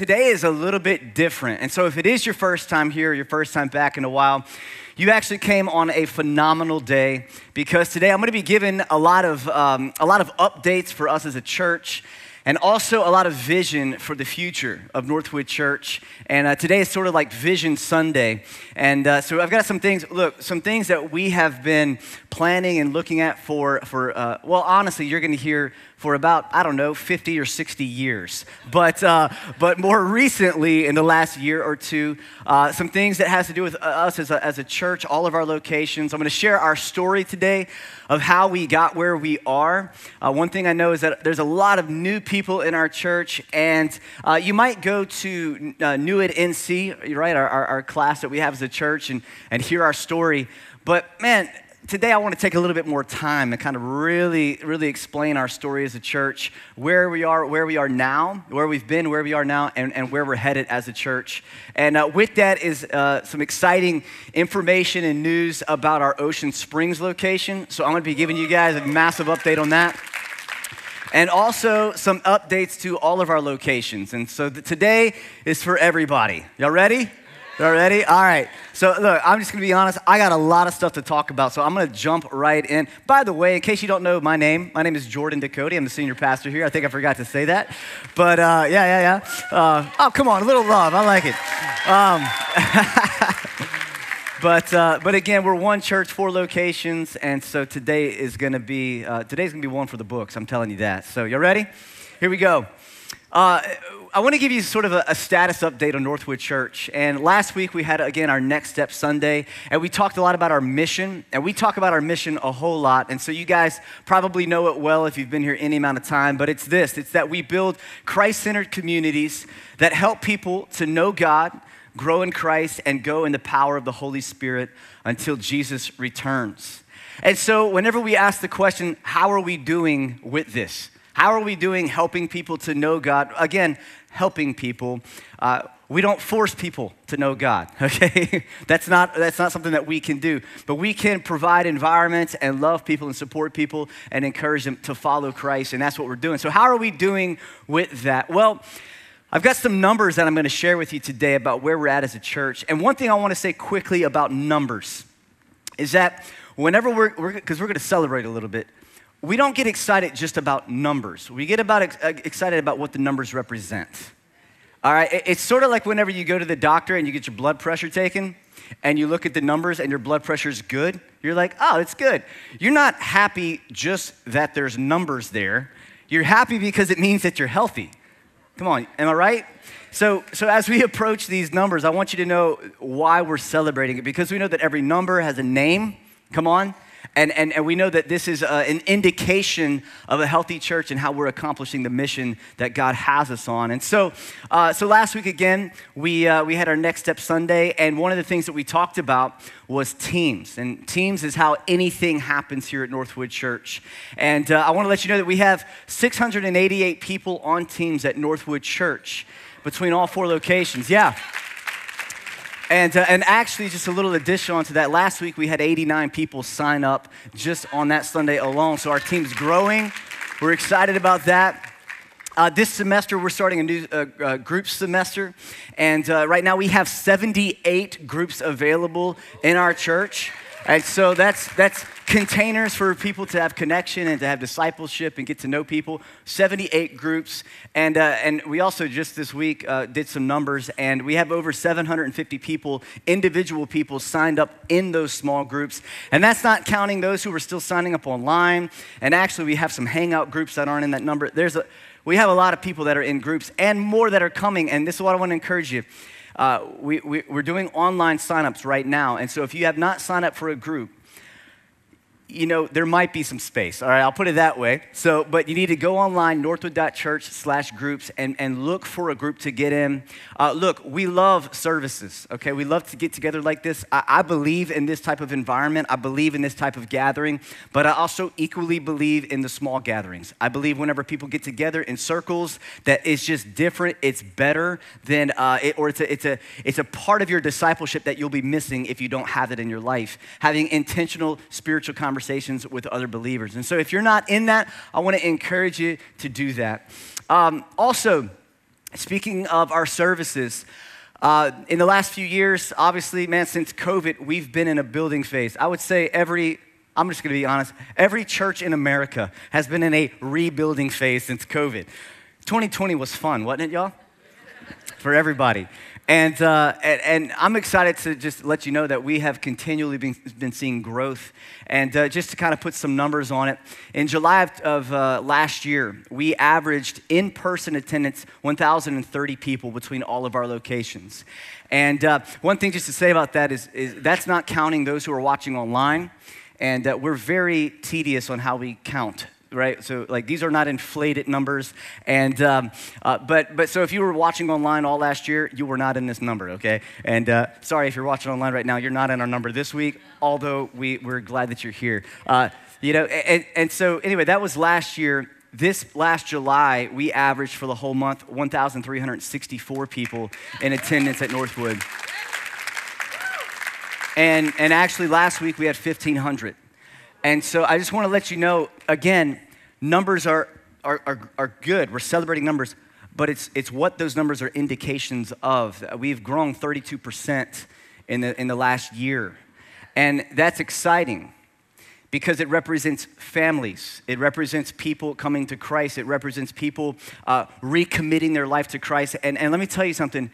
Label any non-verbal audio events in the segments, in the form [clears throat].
today is a little bit different. And so, if it is your first time here, your first time back in a while, you actually came on a phenomenal day because today I'm going to be giving a lot of, um, a lot of updates for us as a church and also a lot of vision for the future of Northwood Church. And uh, today is sort of like Vision Sunday. And uh, so I've got some things, look, some things that we have been planning and looking at for, for uh, well, honestly, you're going to hear for about, I don't know, 50 or 60 years. But, uh, but more recently, in the last year or two, uh, some things that has to do with us as a, as a church, all of our locations. I'm going to share our story today of how we got where we are. Uh, one thing I know is that there's a lot of new people in our church, and uh, you might go to uh, New at NC, right, our, our, our class that we have as a church, and, and hear our story. But man, today I want to take a little bit more time and kind of really, really explain our story as a church, where we are, where we are now, where we've been, where we are now, and, and where we're headed as a church. And uh, with that is uh, some exciting information and news about our Ocean Springs location. So I'm going to be giving you guys a massive update on that. And also some updates to all of our locations. And so today is for everybody. Y'all ready? Y'all ready? All right. So, look, I'm just going to be honest. I got a lot of stuff to talk about, so I'm going to jump right in. By the way, in case you don't know my name, my name is Jordan Ducote. I'm the senior pastor here. I think I forgot to say that. But, uh, yeah, yeah, yeah. Uh, oh, come on, a little love. I like it. Um, [laughs] but, uh, but again, we're one church, four locations, and so today is going to be, uh, today's going to be one for the books. I'm telling you that. So, y'all ready? Here we go. I want to give you sort of a, a, status update on Northwood Church. And last week we had, again, our Next Step Sunday, and we talked a lot about our mission. And we talk about our mission a whole lot. And so you guys probably know it well if you've been here any amount of time, but it's this it's that we build Christ centered communities that help people to know God, grow in Christ, and go in the power of the Holy Spirit until Jesus returns. And so whenever we ask the question, how are we doing with this? How are we doing helping people to know God? Again, helping people. Uh, we don't force people to know God, [laughs] okay? that's, not, that's not something that we can do. But we can provide environments and love people and support people and encourage them to follow Christ, and that's what we're doing. So, how are we doing with that? Well, I've got some numbers that I'm going to share with you today about where we're at as a church. And one thing I want to say quickly about numbers is that whenever we're, because we're, we're going to celebrate a little bit, we don't get excited just about numbers. We get about uh, excited about what the numbers represent. All right, it's sort of like whenever you go to the doctor and you get your blood pressure taken and you look at the numbers and your blood pressure is good. You're like, oh, it's good. You're not happy just that there's numbers there. You're happy because it means that you're healthy. Come on, am I right? So, so as we [laughs] approach these numbers, I want you to know why we're celebrating it because we know that every number has a name. Come on. And, and, and we know that this is uh, an indication of a healthy church and how we're accomplishing the mission that God has us on. And so, uh, so last week, again, we, uh, we had our Next Step Sunday, and one of the things that we talked about was teams. And teams is how anything happens here at Northwood Church. And uh, I want to let you know that we have 688 people on teams at Northwood Church between all four locations. Yeah. And, uh, and actually, just a little addition onto that, last week we had 89 people sign up just on that Sunday alone. So our team's growing. We're excited about that. Uh, this semester, we're starting a new uh, uh, group semester. And uh, right now, we have 78 groups available in our church. And so that's, that's containers for people to have connection and to have discipleship and get to know people. 78 groups. And, uh, and we also just this week uh, did some numbers, and we have over 750 people, individual people, signed up in those small groups. And that's not counting those who are still signing up online. And actually, we have some hangout groups that aren't in that number. There's a, we have a lot of people that are in groups and more that are coming. And this is what I want to encourage you uh, we, we, we're doing online signups right now. And so if you have not signed up for a group, you know, there might be some space. All right, I'll put it that way. So, but you need to go online, northwood.church slash groups, and, and look for a group to get in. Uh, look, we love services, okay? We love to get together like this. I, I, believe in this type of environment. I believe in this type of gathering, but I also equally believe in the small gatherings. I believe whenever people get together in circles, that it's just different. It's better than, uh, it, or it's a, it's, a, it's a part of your discipleship that you'll be missing if you don't have it in your life. Having intentional spiritual conversations conversations with other believers. And so if you're not in that, I want to encourage you to do that. Um, also, Speaking of our services, uh, in the last few years, obviously, man, since COVID, we've been in a building phase. I would say every, I'm just gonna be honest, every church in America has been in a rebuilding phase since COVID. 2020 was fun, wasn't it, y'all? For everybody. And, uh, and, and, I'm excited to just let you know that we have continually been, been seeing growth. And uh, just to kind of put some numbers on it, in July of, of uh, last year, we averaged in person attendance 1,030 people between all of our locations. And uh, one thing just to say about that is, is that's not counting those who are watching online. And uh, we're very tedious on how we count right? So like these are not inflated numbers. And um, uh, but but so if you were watching online all last year, you were not in this number, okay? And uh, sorry if you're watching online right now, you're not in our number this week. Although we we're glad that you're here. Uh, you know, and, and so anyway, that was last year. This last July, we averaged for the whole month 1,364 people in attendance at Northwood. And, and actually, last week we had 1,500. And so I just want to let you know again, numbers are, are, are, are, good. We're celebrating numbers, but it's, it's what those numbers are indications of. We've grown 32% in the, in the last year. And that's exciting because it represents families. It represents people coming to Christ. It represents people uh, recommitting their life to Christ. And, and let me tell you something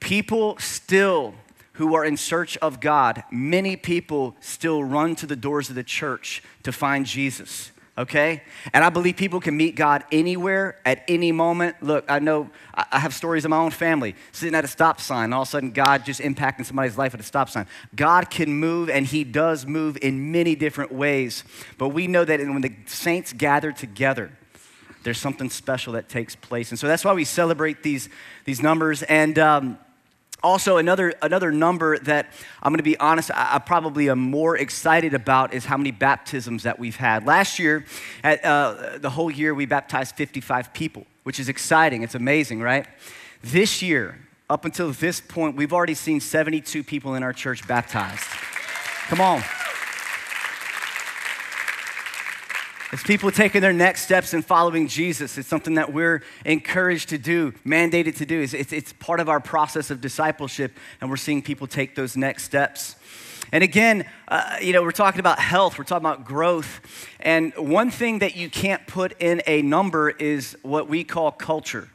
people still who are in search of God, many people still run to the doors of the church to find Jesus. Okay? And I believe people can meet God anywhere at any moment. Look, I know I have stories of my own family sitting at a stop sign, all of a sudden God just impacting somebody's life at a stop sign. God can move, and He does move in many different ways. But we know that when the saints gather together, there's something special that takes place. And so that's why we celebrate these, these numbers. And, um, also, another, another number that I'm gonna be honest, I, I, probably am more excited about is how many baptisms that we've had. Last year, at, uh, the whole year, we baptized 55 people, which is exciting. It's amazing, right? This year, up until this point, we've already seen 72 people in our church baptized. Come on. As people taking their next steps in following Jesus, it's something that we're encouraged to do, mandated to do. It's, it's, it's, part of our process of discipleship, and we're seeing people take those next steps. And again, uh, you know, we're talking about health, we're talking about growth. And one thing that you can't put in a number is what we call culture.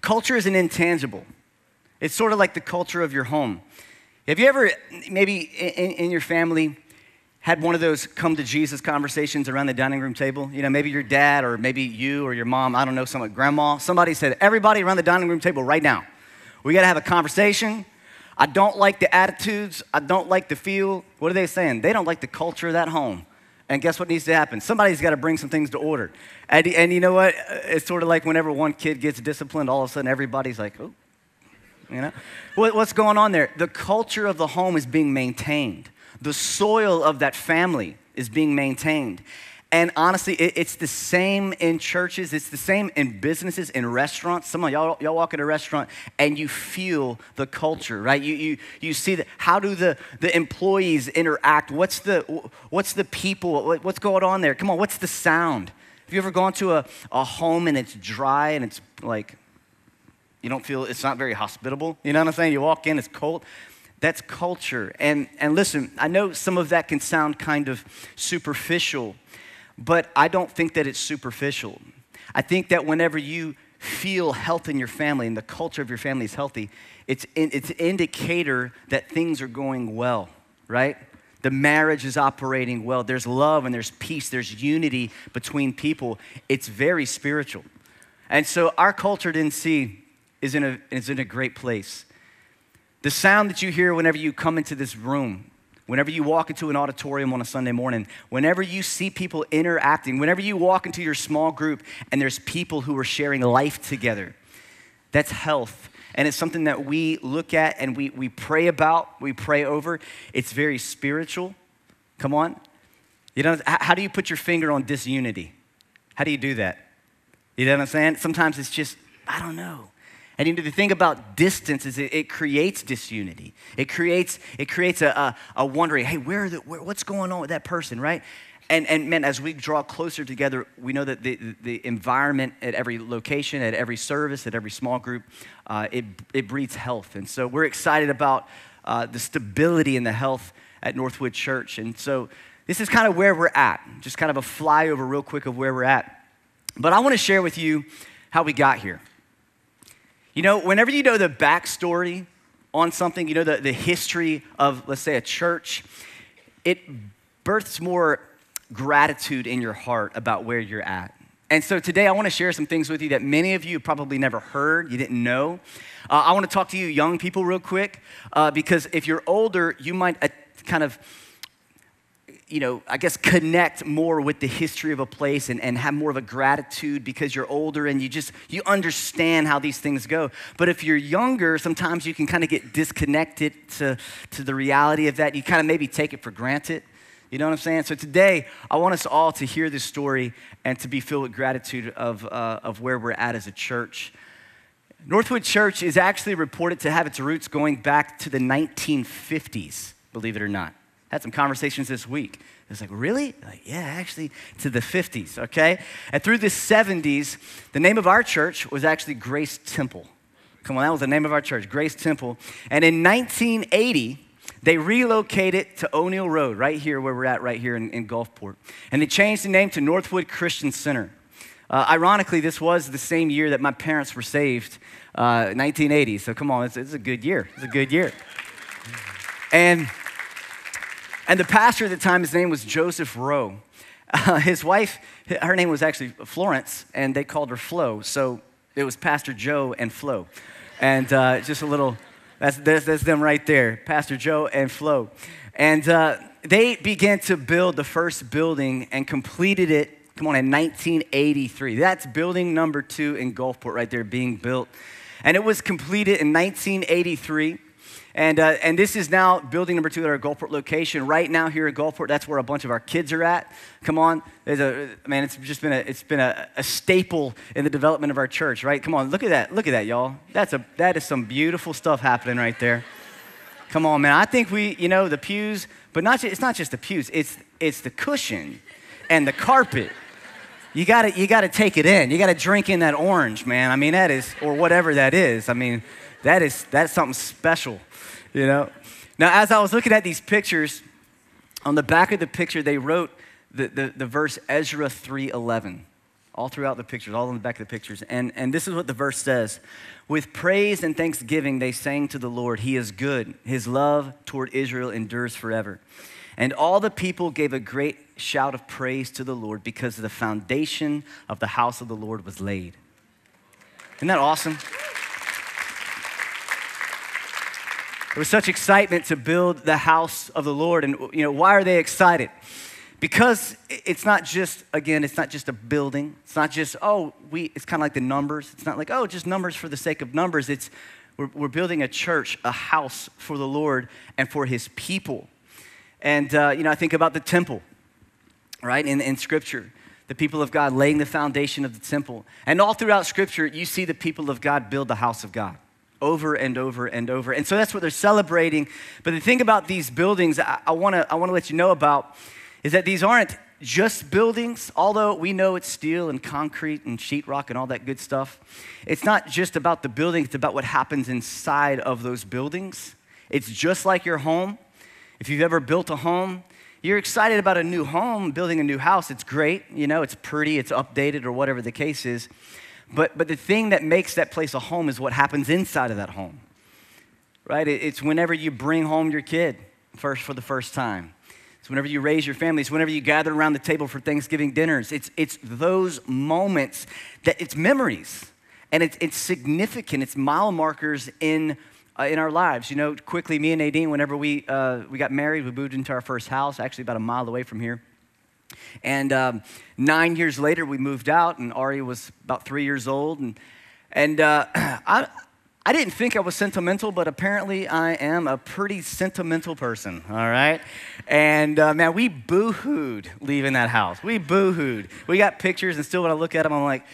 Culture is an intangible, it's sort of like the culture of your home. Have you ever, maybe in, in your family, had one of those come to Jesus conversations around the dining room table. You know, maybe your dad or maybe you or your mom, I don't know, someone, grandma. Somebody said, Everybody around the dining room table right now, we got to have a conversation. I don't like the attitudes. I don't like the feel. What are they saying? They don't like the culture of that home. And guess what needs to happen? Somebody's got to bring some things to order. And, and you know what? Uh, it's sort of like whenever one kid gets disciplined, all of a sudden everybody's like, oh, you know? What's going on there? The culture of the home is being maintained the soil of that family is being maintained. And honestly, it, it's the same in churches, it's the same in businesses, in restaurants. Some of y'all, y'all walk in a restaurant and you feel the culture, right? You, you, you see that, how do the, the employees interact? What's the, what's the people, what's going on there? Come on, what's the sound? Have you ever gone to a, a home and it's dry and it's like, you don't feel, it's not very hospitable? You know what I'm saying? You walk in, it's cold. That's culture. And, and listen, I know some of that can sound kind of superficial, but I don't think that it's superficial. I think that whenever you feel health in your family and the culture of your family is healthy, it's, in, it's an indicator that things are going well, right? The marriage is operating well. There's love and there's peace, there's unity between people. It's very spiritual. And so our culture didn't see is in a, is in a great place. The sound that you hear whenever you come into this room, whenever you walk into an auditorium on a Sunday morning, whenever you see people interacting, whenever you walk into your small group and there's people who are sharing life together, that's health. And it's something that we look at and we, we pray about, we pray over. It's very spiritual. Come on. You know, how do you put your finger on disunity? How do you do that? You know what I'm saying? Sometimes it's just, I don't know. And you know, the thing about distance is it, it creates disunity. It creates, it creates a, a, a wondering, hey, where, the, where, what's going on with that person, right? and, and man, as we draw closer together, we know that the, the environment at every location, at every service, at every small group, uh, it, it breeds health. And so we're excited about uh, the stability and the health at Northwood Church. And so this is kind of where we're at, just kind of a flyover, real quick, of where we're at. But I want to share with you how we got here. You know, whenever you know the backstory on something, you know the, the history of, let's say, a church, it births more gratitude in your heart about where you're at. And so today I want to share some things with you that many of you probably never heard, you didn't know. Uh, I want to talk to you young people real quick uh, because if you're older, you might uh, kind of you know, I guess connect more with the history of a place and, and have more of a gratitude because you're older and you just, you understand how these things go. But if you're younger, sometimes you can kind of get disconnected to, to the reality of that. You kind of maybe take it for granted. You know what I'm saying? So today, I want us all to hear this story and to be filled with gratitude of, uh, of where we're at as a church. Northwood Church is actually reported to have its roots going back to the 1950s, believe it or not. Had some conversations this week. It's like, really? Like, yeah, actually, to the 50s, okay? And through the 70s, the name of our church was actually Grace Temple. Come on, that was the name of our church, Grace Temple. And in 1980, they relocated to O'Neill Road, right here where we're at, right here in, in Gulfport. And they changed the name to Northwood Christian Center. Uh, ironically, this was the same year that my parents were saved, uh, 1980. So come on, it's, it's a good year. It's a good year. And and the pastor at the time, his name was Joseph Rowe. Uh, his wife, her name was actually Florence, and they called her Flo. So it was Pastor Joe and Flo. And uh, just a little, that's, that's, that's, them right there, Pastor Joe and Flo. And uh, they began to build the first building and completed it, come on, in 1983. That's building number two in Gulfport right there being built. And it was completed in 1983. And, uh, and this is now building number two at our Gulfport location. Right now here at Gulfport, that's where a bunch of our kids are at. Come on. A, man, it's just been, a, it's been a, a staple in the development of our church, right? Come on, look at that. Look at that, y'all. That's a, that is some beautiful stuff happening right there. Come on, man. I think we, you know, the pews, but not, it's not just the pews, it's, it's the cushion and the carpet. You gotta, you gotta take it in. You gotta drink in that orange, man. I mean, that is, or whatever that is. I mean, that is, that's something special you know? Now, as I was looking at these pictures, on the back of the picture, they wrote the, the, the verse Ezra 3.11 all throughout the pictures, all on the back of the pictures. And, and this is what the verse says With praise and thanksgiving, they sang to the Lord, He is good. His love toward Israel endures forever. And all the people gave a great shout of praise to the Lord because the foundation of the house of the Lord was laid. Isn't that awesome? There was such excitement to build the house of the Lord. And, you know, why are they excited? Because it's not just, again, it's not just a building. It's not just, oh, we, it's kind of like the numbers. It's not like, oh, just numbers for the sake of numbers. It's, we're, we're building a church, a house for the Lord and for his people. And, uh, you know, I think about the temple, right, in, in Scripture the people of God laying the foundation of the temple. And all throughout Scripture, you see the people of God build the house of God over and over and over. And so that's what they're celebrating. But the thing about these buildings, I, I want to I wanna let you know about is that these aren't just buildings, although we know it's steel and concrete and sheetrock and all that good stuff. It's not just about the building, it's about what happens inside of those buildings. It's just like your home. If you've ever built a home, you're excited about a new home, building a new house. It's great, you know, it's pretty, it's updated, or whatever the case is. But, but the thing that makes that place a home is what happens inside of that home, right? It's whenever you bring home your kid first for the first time. It's whenever you raise your family. It's whenever you gather around the table for Thanksgiving dinners. It's, it's those moments that it's memories. And it's, it's significant. It's mile markers in, uh, in our lives. You know, quickly, me and Nadine, whenever we, uh, we got married, we moved into our first house, actually about a mile away from here. And um, nine years later, we moved out, and Ari was about three years old. And, and uh, [clears throat] I, I didn't think I was sentimental, but apparently I am a pretty sentimental person, all right? And uh, man, we boo hooed leaving that house. We boo hooed. We got pictures, and still when I look at them, I'm like,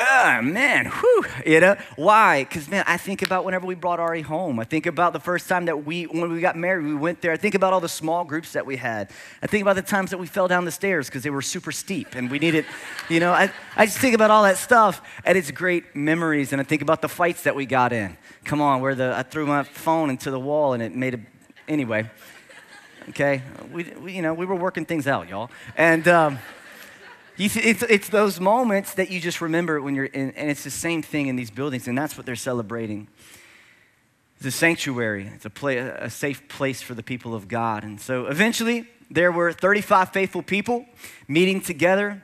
Ah, man, whew, you know why? Because man, I think about whenever we brought Ari home. I think about the first time that we, when we got married, we went there. I think about all the small groups that we had. I think about the times that we fell down the stairs because they were super steep and we needed, you know. I, I just think about all that stuff and it's great memories. And I think about the fights that we got in. Come on, where the I threw my phone into the wall and it made a, anyway. Okay, we, we you know we were working things out, y'all, and. Um, See, it's, it's those moments that you just remember when you're in, and it's the same thing in these buildings, and that's what they're celebrating. It's a sanctuary, it's a, play, a safe place for the people of God. And so eventually, there were 35 faithful people meeting together,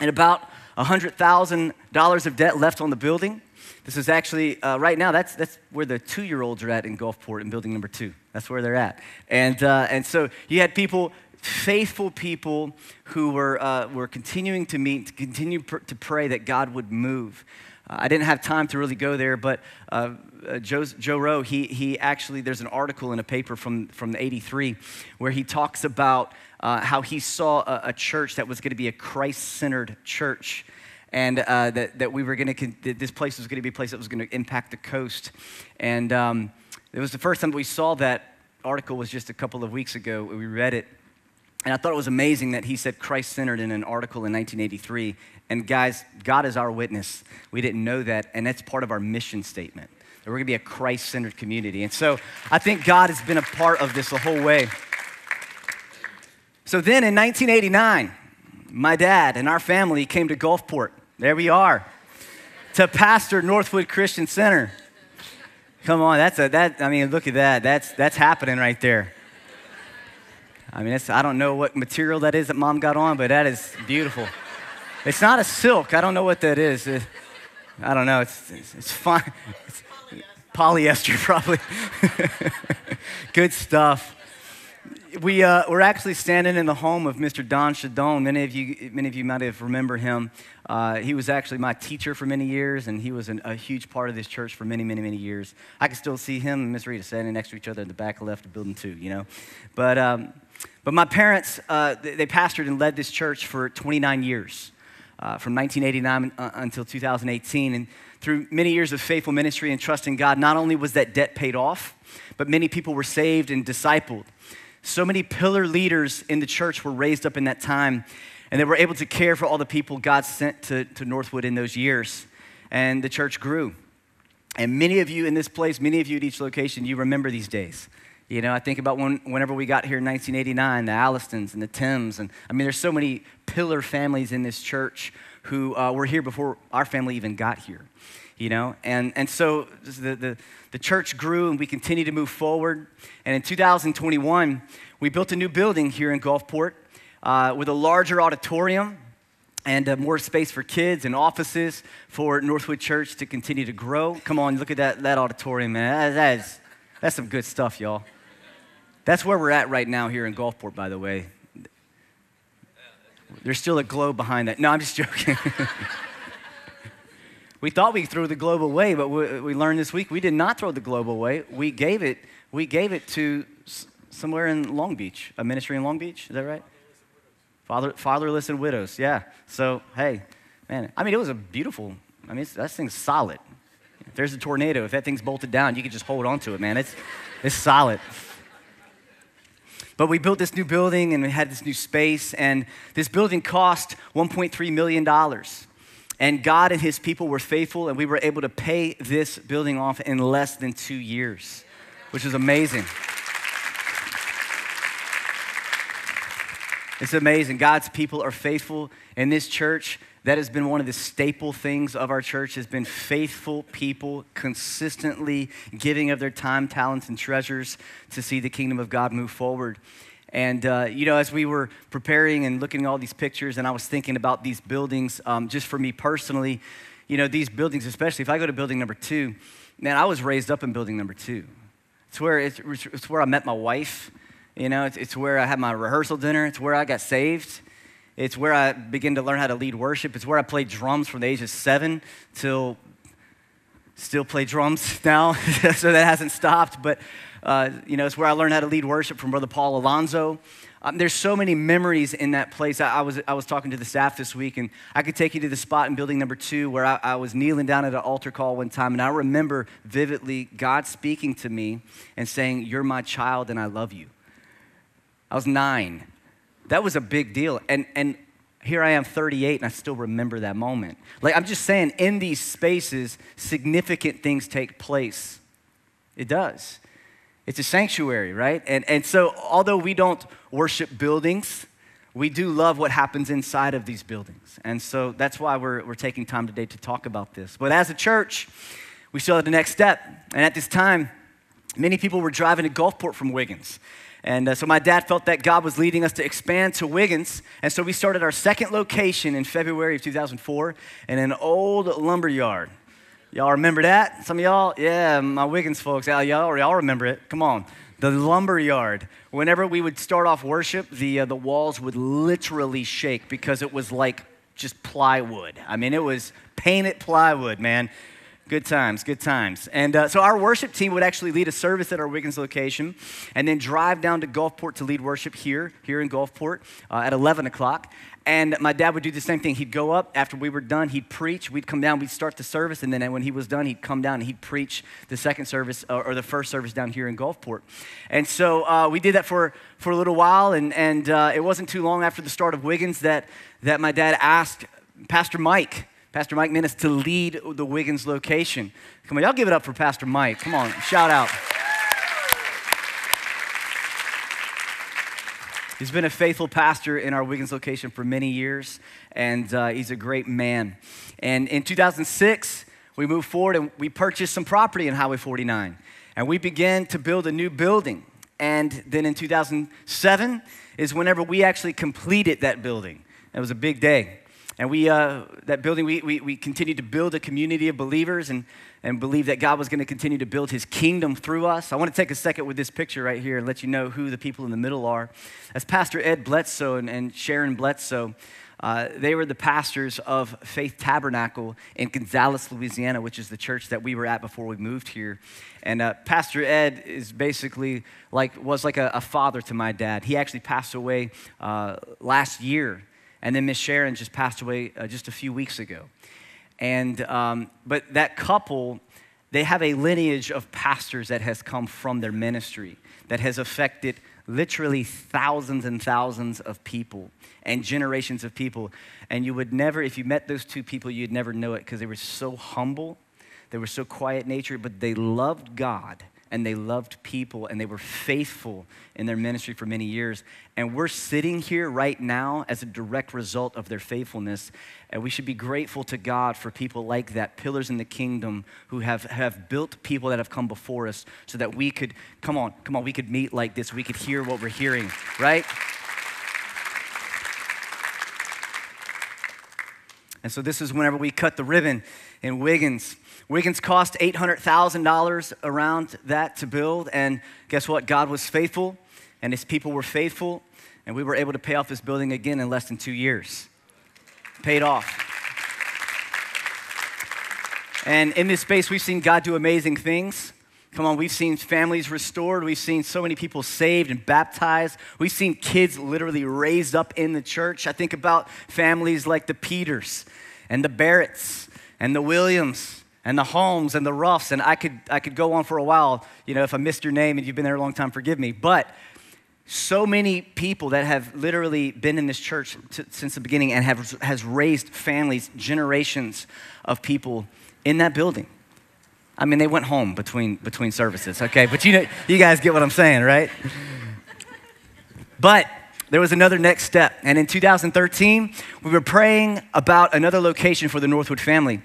and about $100,000 of debt left on the building. This is actually, uh, right now, that's, that's where the two year olds are at in Gulfport in building number two. That's where they're at. And, uh, and so you had people faithful people who were, uh, were continuing to meet, to continue pr- to pray that God would move. Uh, I didn't have time to really go there, but uh, uh Joe Rowe, he, he actually, there's an article in a paper from, from 83 where he talks about uh, how he saw a, a church that was going to be a Christ centered church and uh, that, that we were going to, this place was going to be a place that was going to impact the coast. And um, it was the first time that we saw that article was just a couple of weeks ago. We read it. And I thought it was amazing that he said Christ centered in an article in 1983. And guys, God is our witness. We didn't know that, and that's part of our mission statement. That we're gonna be a Christ centered community. And so I think God has been a part of this the whole way. So then in 1989, my dad and our family came to Gulfport. There we are, to pastor Northwood Christian Center. Come on, that's a, that, I mean, look at that. That's, that's happening right there. I mean, I don't know what material that is that mom got on, but that is beautiful. It's not a silk. I don't know what that is. It, I don't know. It's, it's, it's fine. It's polyester, [laughs] probably. [laughs] Good stuff. We, uh, we're actually standing in the home of Mr. Don Shadone. Many of you, many of you might have remember him. Uh, he was actually my teacher for many years, and he was an, a huge part of this church for many, many, many years. I can still see him and Miss Rita standing next to each other in the back left of building two, you know. But um, but my parents, uh, they pastored and led this church for 29 years, uh, from 1989 uh, until 2018. And through many years of faithful ministry and trusting God, not only was that debt paid off, but many people were saved and discipled. So many pillar leaders in the church were raised up in that time, and they were able to care for all the people God sent to, to Northwood in those years. And the church grew. And many of you in this place, many of you at each location, you remember these days. You know, I think about when, whenever we got here in 1989, the Allistons and the Tims. And I mean, there's so many pillar families in this church who uh, were here before our family even got here. You know, and, and so the, the, the church grew and we continue to move forward. And in 2021, we built a new building here in Gulfport uh, with a larger auditorium and uh, more space for kids and offices for Northwood Church to continue to grow. Come on, look at that, that auditorium, man. That, that is, that's some good stuff, y'all. That's where we're at right now here in Gulfport, by the way. There's still a globe behind that. No, I'm just joking. [laughs] we thought we threw the globe away, but we, we, learned this week we did not throw the globe away. We gave it, we gave it to somewhere in Long Beach, a ministry in Long Beach. Is that right? Father, fatherless and widows. Yeah. So hey, man. I mean, it was a beautiful. I mean, that thing's solid. If there's a tornado, if that thing's bolted down, you can just hold on to it, man. It's it's solid. But we built this new building and we had this new space, and this building cost $1.3 million. And God and his people were faithful, and we were able to pay this building off in less than two years, which is amazing. It's amazing. God's people are faithful in this church. That has been one of the staple things of our church has been faithful people consistently giving of their time talents and treasures to see the kingdom of god move forward. And uh, you know as we were preparing and looking at all these pictures and i was thinking about these buildings um, just for me personally you know these buildings especially if i go to building number two man i was raised up in building number two. It's where it's, it's where i met my wife you know it's, it's where i had my rehearsal dinner it's where i got saved it's where I began to learn how to lead worship. It's where I played drums from the age of seven till Still play drums [laughs] now, [laughs] so that hasn't stopped. But, uh, you know, it's where I learned how to lead worship from Brother Paul Alonso. Um, there's so many memories in that place. I, I, was, I was talking to the staff this week, and I could take you to the spot in building number two where I, I was kneeling down at an altar call one time, and I remember vividly God speaking to me and saying, You're my child, and I love you. I was nine. That was a big deal. And, and here I am, 38, and I still remember that moment. Like, I'm just saying, in these spaces, significant things take place. It does. It's a sanctuary, right? And, and so, although we don't worship buildings, we do love what happens inside of these buildings. And so that's why we're, we're taking time today to talk about this. But as a church, we still have the next step. And at this time, many people were driving to Gulfport from Wiggins. And uh, so my dad felt that God was leading us to expand to Wiggins. And so we started our second location in February of 2004 in an old lumber yard. Y'all remember that? Some of y'all? Yeah, my Wiggins folks. Y'all, y'all remember it. Come on. The lumber yard. Whenever we would start off worship, the, uh, the walls would literally shake because it was like just plywood. I mean, it was painted plywood, man. Good times, good times. And uh, so our worship team would actually lead a service at our Wiggins location and then drive down to Gulfport to lead worship here, here in Gulfport uh, at 11 o'clock. And my dad would do the same thing. He'd go up after we were done, he'd preach. We'd come down, we'd start the service. And then when he was done, he'd come down and he'd preach the second service or, or the first service down here in Gulfport. And so uh, we did that for, for a little while. And, and uh, it wasn't too long after the start of Wiggins that, that my dad asked Pastor Mike, Pastor Mike Minnis, to lead the Wiggins location. Come on, y'all give it up for Pastor Mike. Come on, shout out. He's been a faithful pastor in our Wiggins location for many years, and uh, he's a great man. And in 2006, we moved forward and we purchased some property in Highway 49. And we began to build a new building. And then in 2007 is whenever we actually completed that building. It was a big day. And we, uh, that building, we, we, we continued to build a community of believers and and believe that God was going to continue to build his kingdom through us. I want to take a second with this picture right here and let you know who the people in the middle are. That's Pastor Ed Bledsoe and, and Sharon Bledsoe, uh, they were the pastors of Faith Tabernacle in Gonzales, Louisiana, which is the church that we were at before we moved here. And uh, Pastor Ed is basically like was like a, a, father to my dad. He actually passed away uh, last year, and then Miss Sharon just passed away uh, just a few weeks ago. And, um, but that couple, they have a lineage of pastors that has come from their ministry that has affected literally thousands and thousands of people and generations of people. And you would never, if you met those two people, you'd never know it because they were so humble, they were so quiet nature, but they loved God and they loved people and they were faithful in their ministry for many years. And we're sitting here right now as a direct result of their faithfulness. And we should be grateful to God for people like that, pillars in the kingdom who have, have built people that have come before us so that we could, come on, come on, we could meet like this, we could hear what we're hearing, right? And so this is whenever we cut the ribbon in Wiggins. Wiggins cost $800,000 around that to build. And guess what? God was faithful, and his people were faithful, and we were able to pay off this building again in less than two years. Paid off. And in this space, we've seen God do amazing things. Come on, we've seen families restored. We've seen so many people saved and baptized. We've seen kids literally raised up in the church. I think about families like the Peters and the Barretts and the Williams and the Holmes and the Ruffs. And I could, I could go on for a while. You know, if I missed your name and you've been there a long time, forgive me. But so many people that have literally been in this church t- since the beginning and have has raised families, generations of people in that building. I mean, they went home between, between services, okay? But you, know, you guys get what I'm saying, right? But there was another next step. And in 2013, we were praying about another location for the Northwood family.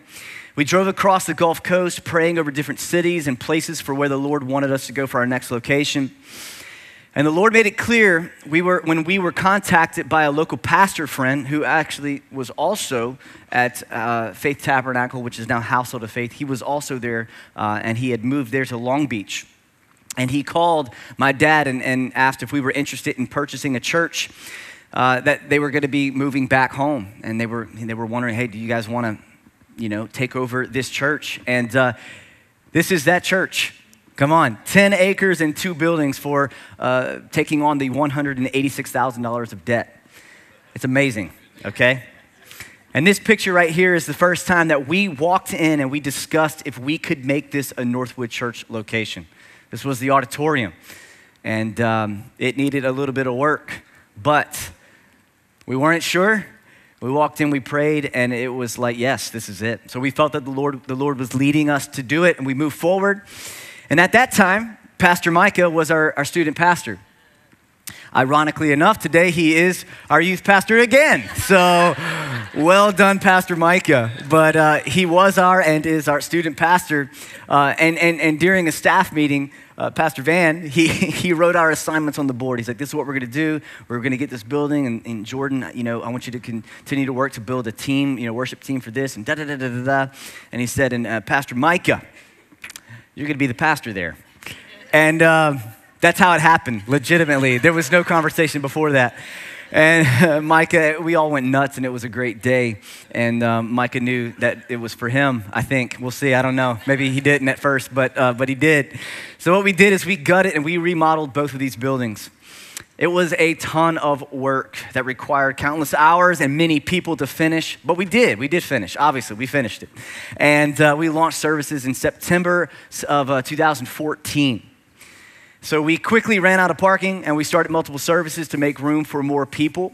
We drove across the Gulf Coast praying over different cities and places for where the Lord wanted us to go for our next location. And the Lord made it clear we were, when we were contacted by a local pastor friend who actually was also at uh, Faith Tabernacle, which is now Household of Faith. He was also there, uh, and he had moved there to Long Beach. And he called my dad and, and asked if we were interested in purchasing a church uh, that they were going to be moving back home. And they were, they were wondering, hey, do you guys want to, you know, take over this church? And uh, This is that church. Come on, 10 acres and two buildings for uh, taking on the $186,000 of debt. It's amazing, okay? And this picture right here is the first time that we walked in and we discussed if we could make this a Northwood Church location. This was the auditorium, and um, it needed a little bit of work, but we weren't sure. We walked in, we prayed, and it was like, yes, this is it. So we felt that the Lord, the Lord was leading us to do it, and we moved forward. And at that time, Pastor Micah was our, our student pastor. Ironically enough, today he is our youth pastor again. So well done, Pastor Micah. But uh, he was our and is our student pastor. Uh, and, and, and during a staff meeting, uh, Pastor Van, he, [laughs] he wrote our assignments on the board. He's like, this is what we're going to do. We're going to get this building. And, and, Jordan, you know, I want you to continue to work to build a team, you know, worship team for this and da da da da da da. And he said, and uh, Pastor Micah, you're going to be the pastor there. And uh, that's how it happened, legitimately. There was no conversation before that. And uh, Micah, we all went nuts, and it was a great day. And um, Micah knew that it was for him, I think. We'll see, I don't know. Maybe he didn't at first, but, uh, but he did. So, what we did is we gutted and we remodeled both of these buildings. It was a ton of work that required countless hours and many people to finish, but we did. We did finish. Obviously, we finished it. And uh, we launched services in September of uh, 2014. So we quickly ran out of parking and we started multiple services to make room for more people.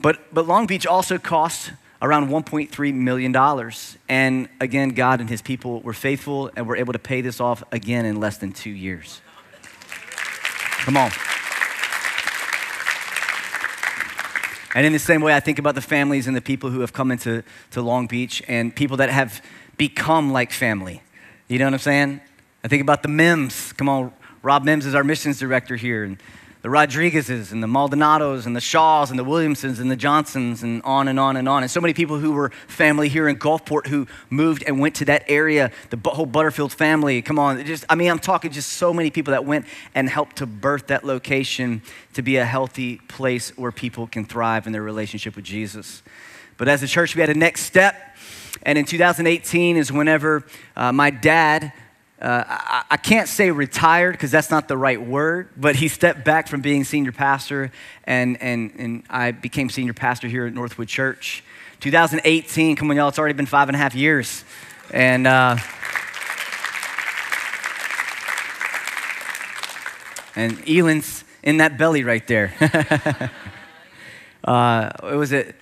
But, but Long Beach also cost around $1.3 million. And again, God and his people were faithful and were able to pay this off again in less than two years. Come on. And in the same way, I think about the families and the people who have come into to Long Beach and people that have become like family. You know what I'm saying? I think about the Mims. Come on, Rob Mims is our missions director here. And the Rodriguezes and the Maldonados and the Shaws and the Williamsons and the Johnsons and on and on and on. And so many people who were family here in Gulfport who moved and went to that area, the whole Butterfield family. Come on, just I mean, I'm talking just so many people that went and helped to birth that location to be a healthy place where people can thrive in their relationship with Jesus. But as a church, we had a next step. And in 2018 is whenever uh, my dad uh, I, I, can't say retired because that's not the right word, but he stepped back from being senior pastor, and, and, and I became senior pastor here at Northwood Church. 2018, come on, y'all, it's already been five and a half years. And uh, and Elon's in that belly right there. [laughs] uh, it was a,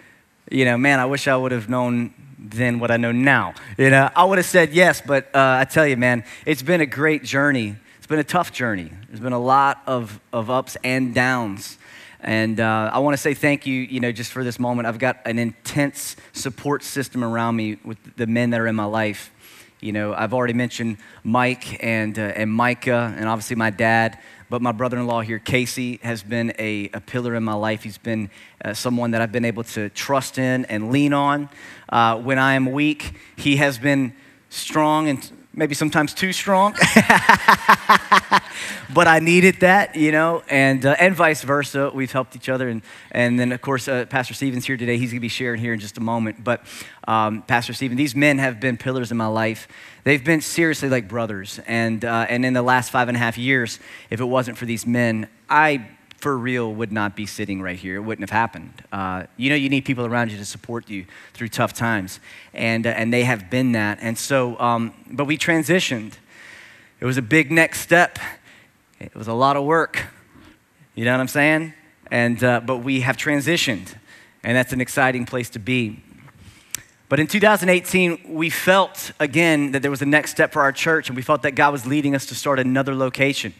you know, man, I wish I would have known than what I know now. You know, I would have said yes, but uh, I tell you, man, it's been a great journey. It's been a tough journey. There's been a lot of, of ups and downs. And uh, I want to say thank you, you know, just for this moment. I've got an intense support system around me with the men that are in my life. You know, I've already mentioned Mike and, uh, and Micah, and obviously my dad. But my brother in law here, Casey, has been a, a, pillar in my life. He's been uh, someone that I've been able to trust in and lean on. Uh, when I am weak, he has been strong and maybe sometimes too strong. [laughs] but I needed that, you know, and, uh, and vice versa. We've helped each other. And, and then, of course, uh, Pastor Stephen's here today. He's going to be sharing here in just a moment. But um, Pastor Stephen, these men have been pillars in my life. They've been seriously like brothers. And, uh, and in the last five and a half years, if it wasn't for these men, I for real would not be sitting right here. It wouldn't have happened. Uh, you know, you need people around you to support you through tough times, and uh, and they have been that. And so, um, but we transitioned. It was a big next step. It was a lot of work. You know what I'm saying? And uh, but we have transitioned, and that's an exciting place to be. But in 2018, we felt again that there was a next step for our church, and we felt that God was leading us to start another location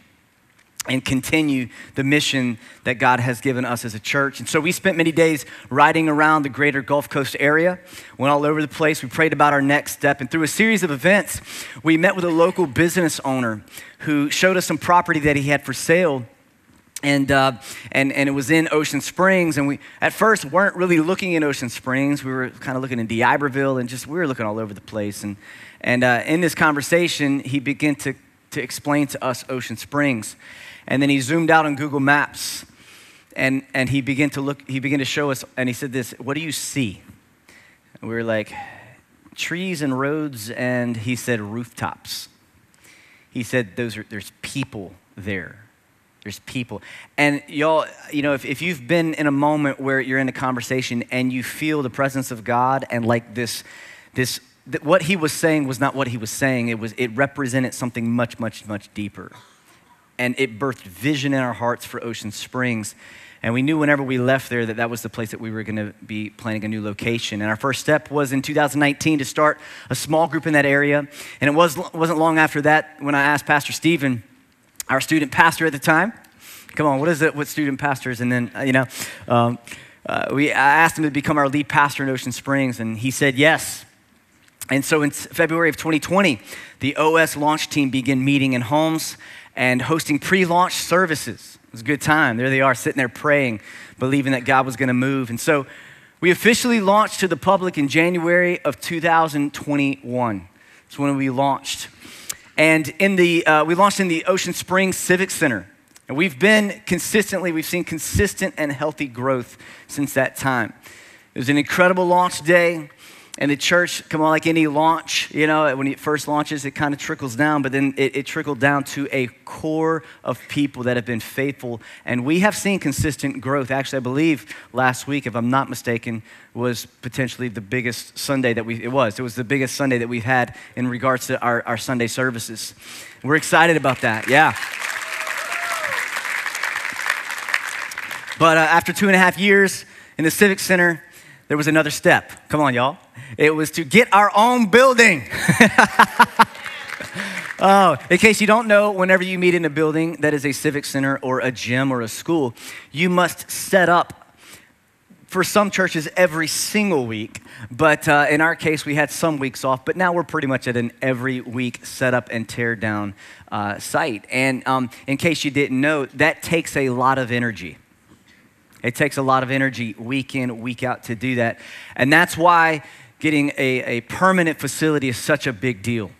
and continue the mission that God has given us as a church. And so we spent many days riding around the greater Gulf Coast area, went all over the place. We prayed about our next step. And through a series of events, we met with a local business owner who showed us some property that he had for sale and, uh, and, and it was in Ocean Springs. And we, at first, weren't really looking in Ocean Springs. We were kind of looking in D'Iberville and just, we were looking all over the place. And, and uh, in this conversation, he began to, to explain to us Ocean Springs. And then he zoomed out on Google Maps and, and he began to look, he began to show us, and he said this, what do you see? And we were like, trees and roads, and he said rooftops. he said those are, there's people there. There's people. And y'all, you know, if, if you've been in a moment where you're in a conversation and you feel the presence of God and like this, this, what he was saying was not what he was saying. It was, it represented something much, much, much deeper. And it birthed vision in our hearts for Ocean Springs. And we knew whenever we left there that that was the place that we were going to be planning a new location. And our first step was in 2019 to start a small group in that area. And it was, wasn't long after that when I asked Pastor Stephen, our student pastor at the time. Come on, what is it with student pastors? And then, uh, you know, um, uh, we, I asked him to become our lead pastor in Ocean Springs, and he said yes. And so in February of 2020, the OS launch team began meeting in homes and hosting pre launch services. It was a good time. There they are, sitting there praying, believing that God was going to move. And so we officially launched to the public in January of 2021. That's when we launched. And in the, uh, we launched in the Ocean Springs Civic Center. And we've been consistently, we've seen consistent and healthy growth since that time. It was an incredible launch day. And the church, come on, like any launch, you know, when it first launches, it kind of trickles down, but then it, it, trickled down to a core of people that have been faithful. And we have seen consistent growth. Actually, I believe last week, if I'm not mistaken, was potentially the biggest Sunday that we, it was. It was the biggest Sunday that we've had in regards to our, our Sunday services. We're excited about that, yeah. But uh, after two and a half years in the Civic Center, there was another step. Come on, y'all. It was to get our own building. [laughs] oh, in case you don't know, whenever you meet in a building that is a civic center or a gym or a school, you must set up for some churches every single week. But uh, in our case, we had some weeks off, but now we're pretty much at an every week setup and tear down uh, site. And um, in case you didn't know, that takes a lot of energy. It takes a lot of energy week in, week out to do that. And that's why getting a, a permanent facility is such a big deal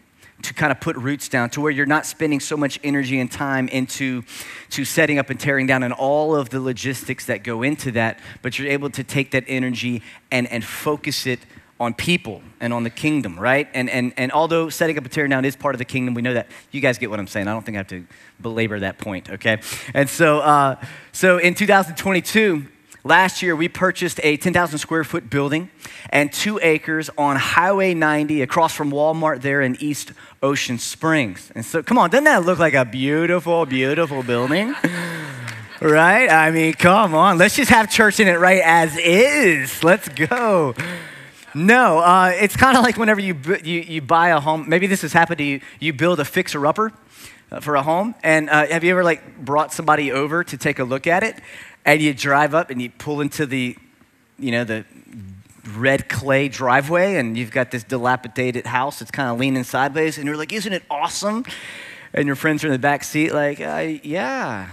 to kind of put roots down to where you're not spending so much energy and time into to setting up and tearing down and all of the logistics that go into that but you're able to take that energy and, and focus it on people and on the kingdom right and, and, and although setting up a tear down is part of the kingdom we know that you guys get what i'm saying i don't think i have to belabor that point okay and so uh, so in 2022 Last year, we purchased a 10,000 square foot building and two acres on Highway 90 across from Walmart there in East Ocean Springs. And so, come on, doesn't that look like a beautiful, beautiful building? [laughs] right? I mean, come on, let's just have church in it right as is. Let's go. No, uh, it's kind of like whenever you, you, you buy a home, maybe this has happened to you, you build a fixer upper uh, for a home. And uh, have you ever like brought somebody over to take a look at it? and you drive up and you pull into the, you know, the red clay driveway, and you've got this dilapidated house that's kind of leaning sideways, and you're like, "Isn't it awesome?" And your friends are in the back seat, like, uh, "Yeah."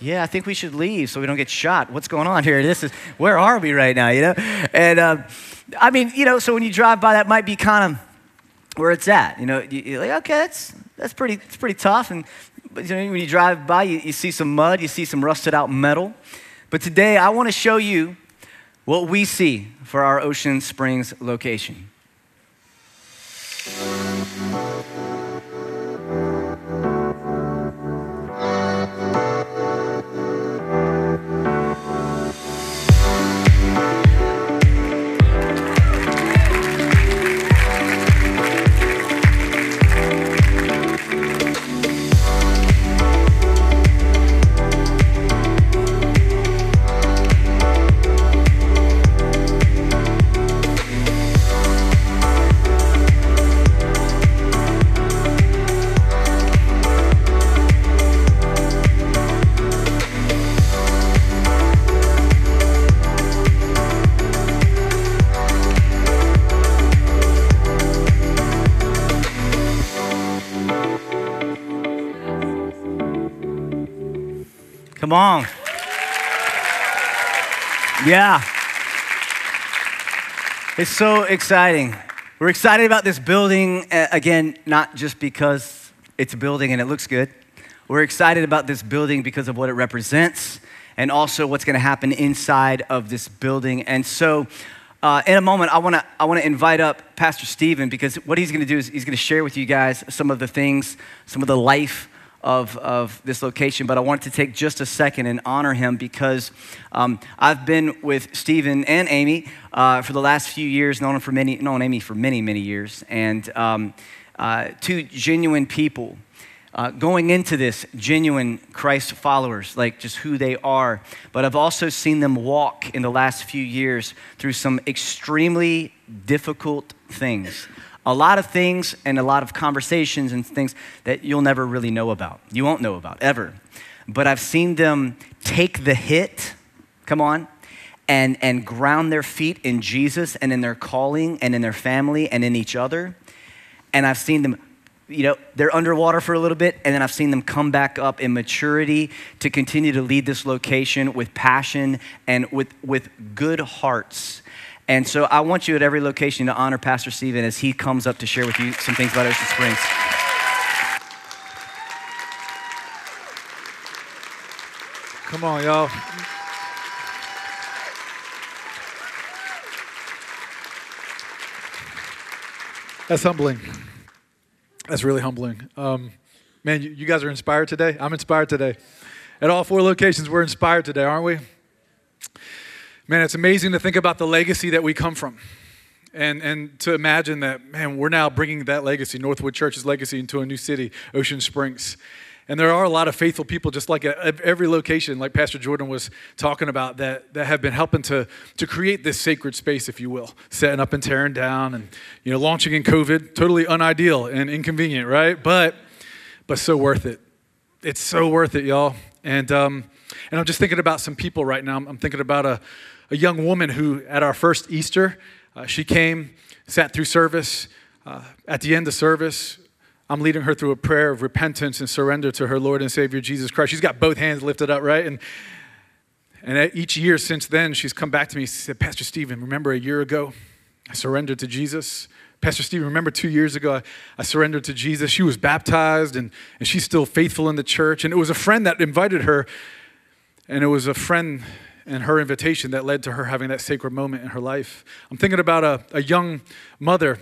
Yeah, I think we should leave so we don't get shot. What's going on here? This is where are we right now? You know, and um, I mean, you know, so when you drive by, that might be kind of where it's at. You know, you're like, okay, that's that's pretty, it's pretty tough, and but, you know, when you drive by, you, you see some mud, you see some rusted out metal. But today, I want to show you what we see for our Ocean Springs location. Come on. Yeah. It's so exciting. We're excited about this building, again, not just because it's a building and it looks good. We're excited about this building because of what it represents and also what's going to happen inside of this building. And so, Uh, in a moment, I want to I want to invite up Pastor Stephen because what he's going to do is he's going to share with you guys some of the things, some of the life of, of this location. But I want to take just a second and honor him because um, I've been with Stephen and Amy uh, for the last few years, known him for many, known Amy for many many years, and um, uh, two genuine people uh, going into this genuine Christ followers, like just who they are. But I've also seen them walk in the last few years through some extremely difficult things. A lot of things and a lot of conversations and things that you'll never really know about. You won't know about ever. But I've seen them take the hit, come on, and, and ground their feet in Jesus and in their calling and in their family and in each other. And I've seen them you know, they're underwater for a little bit, and then I've seen them come back up in maturity to continue to lead this location with passion and with, with good hearts. And so I want you at every location to honor Pastor Stephen as he comes up to share with you some things about Ocean Springs. Come on, y'all. That's humbling. That's really humbling. Um, man, you, you guys are inspired today. I'm inspired today. At all four locations, we're inspired today, aren't we? Man, it's amazing to think about the legacy that we come from. And, and to imagine that, man, we're now bringing that legacy, Northwood Church's legacy, into a new city, Ocean Springs. And there are a lot of faithful people, just like at every location, like Pastor Jordan was talking about, that, that have been helping to, to create this sacred space, if you will, setting up and tearing down and, you know, launching in COVID, totally unideal and inconvenient, right? But, but so worth it. It's so worth it, y'all. And, um, and I'm just thinking about some people right now. I'm thinking about a, a young woman who, at our first Easter, uh, she came, sat through service. Uh, at the end of service, I'm leading her through a prayer of repentance and surrender to her Lord and Savior Jesus Christ. She's got both hands lifted up, right? And, and each year since then, she's come back to me and said, Pastor Stephen, remember a year ago, I surrendered to Jesus. Pastor Stephen, remember two years ago, I, I surrendered to Jesus. She was baptized and, and she's still faithful in the church. And it was a friend that invited her, and it was a friend and her invitation that led to her having that sacred moment in her life. I'm thinking about a, a young mother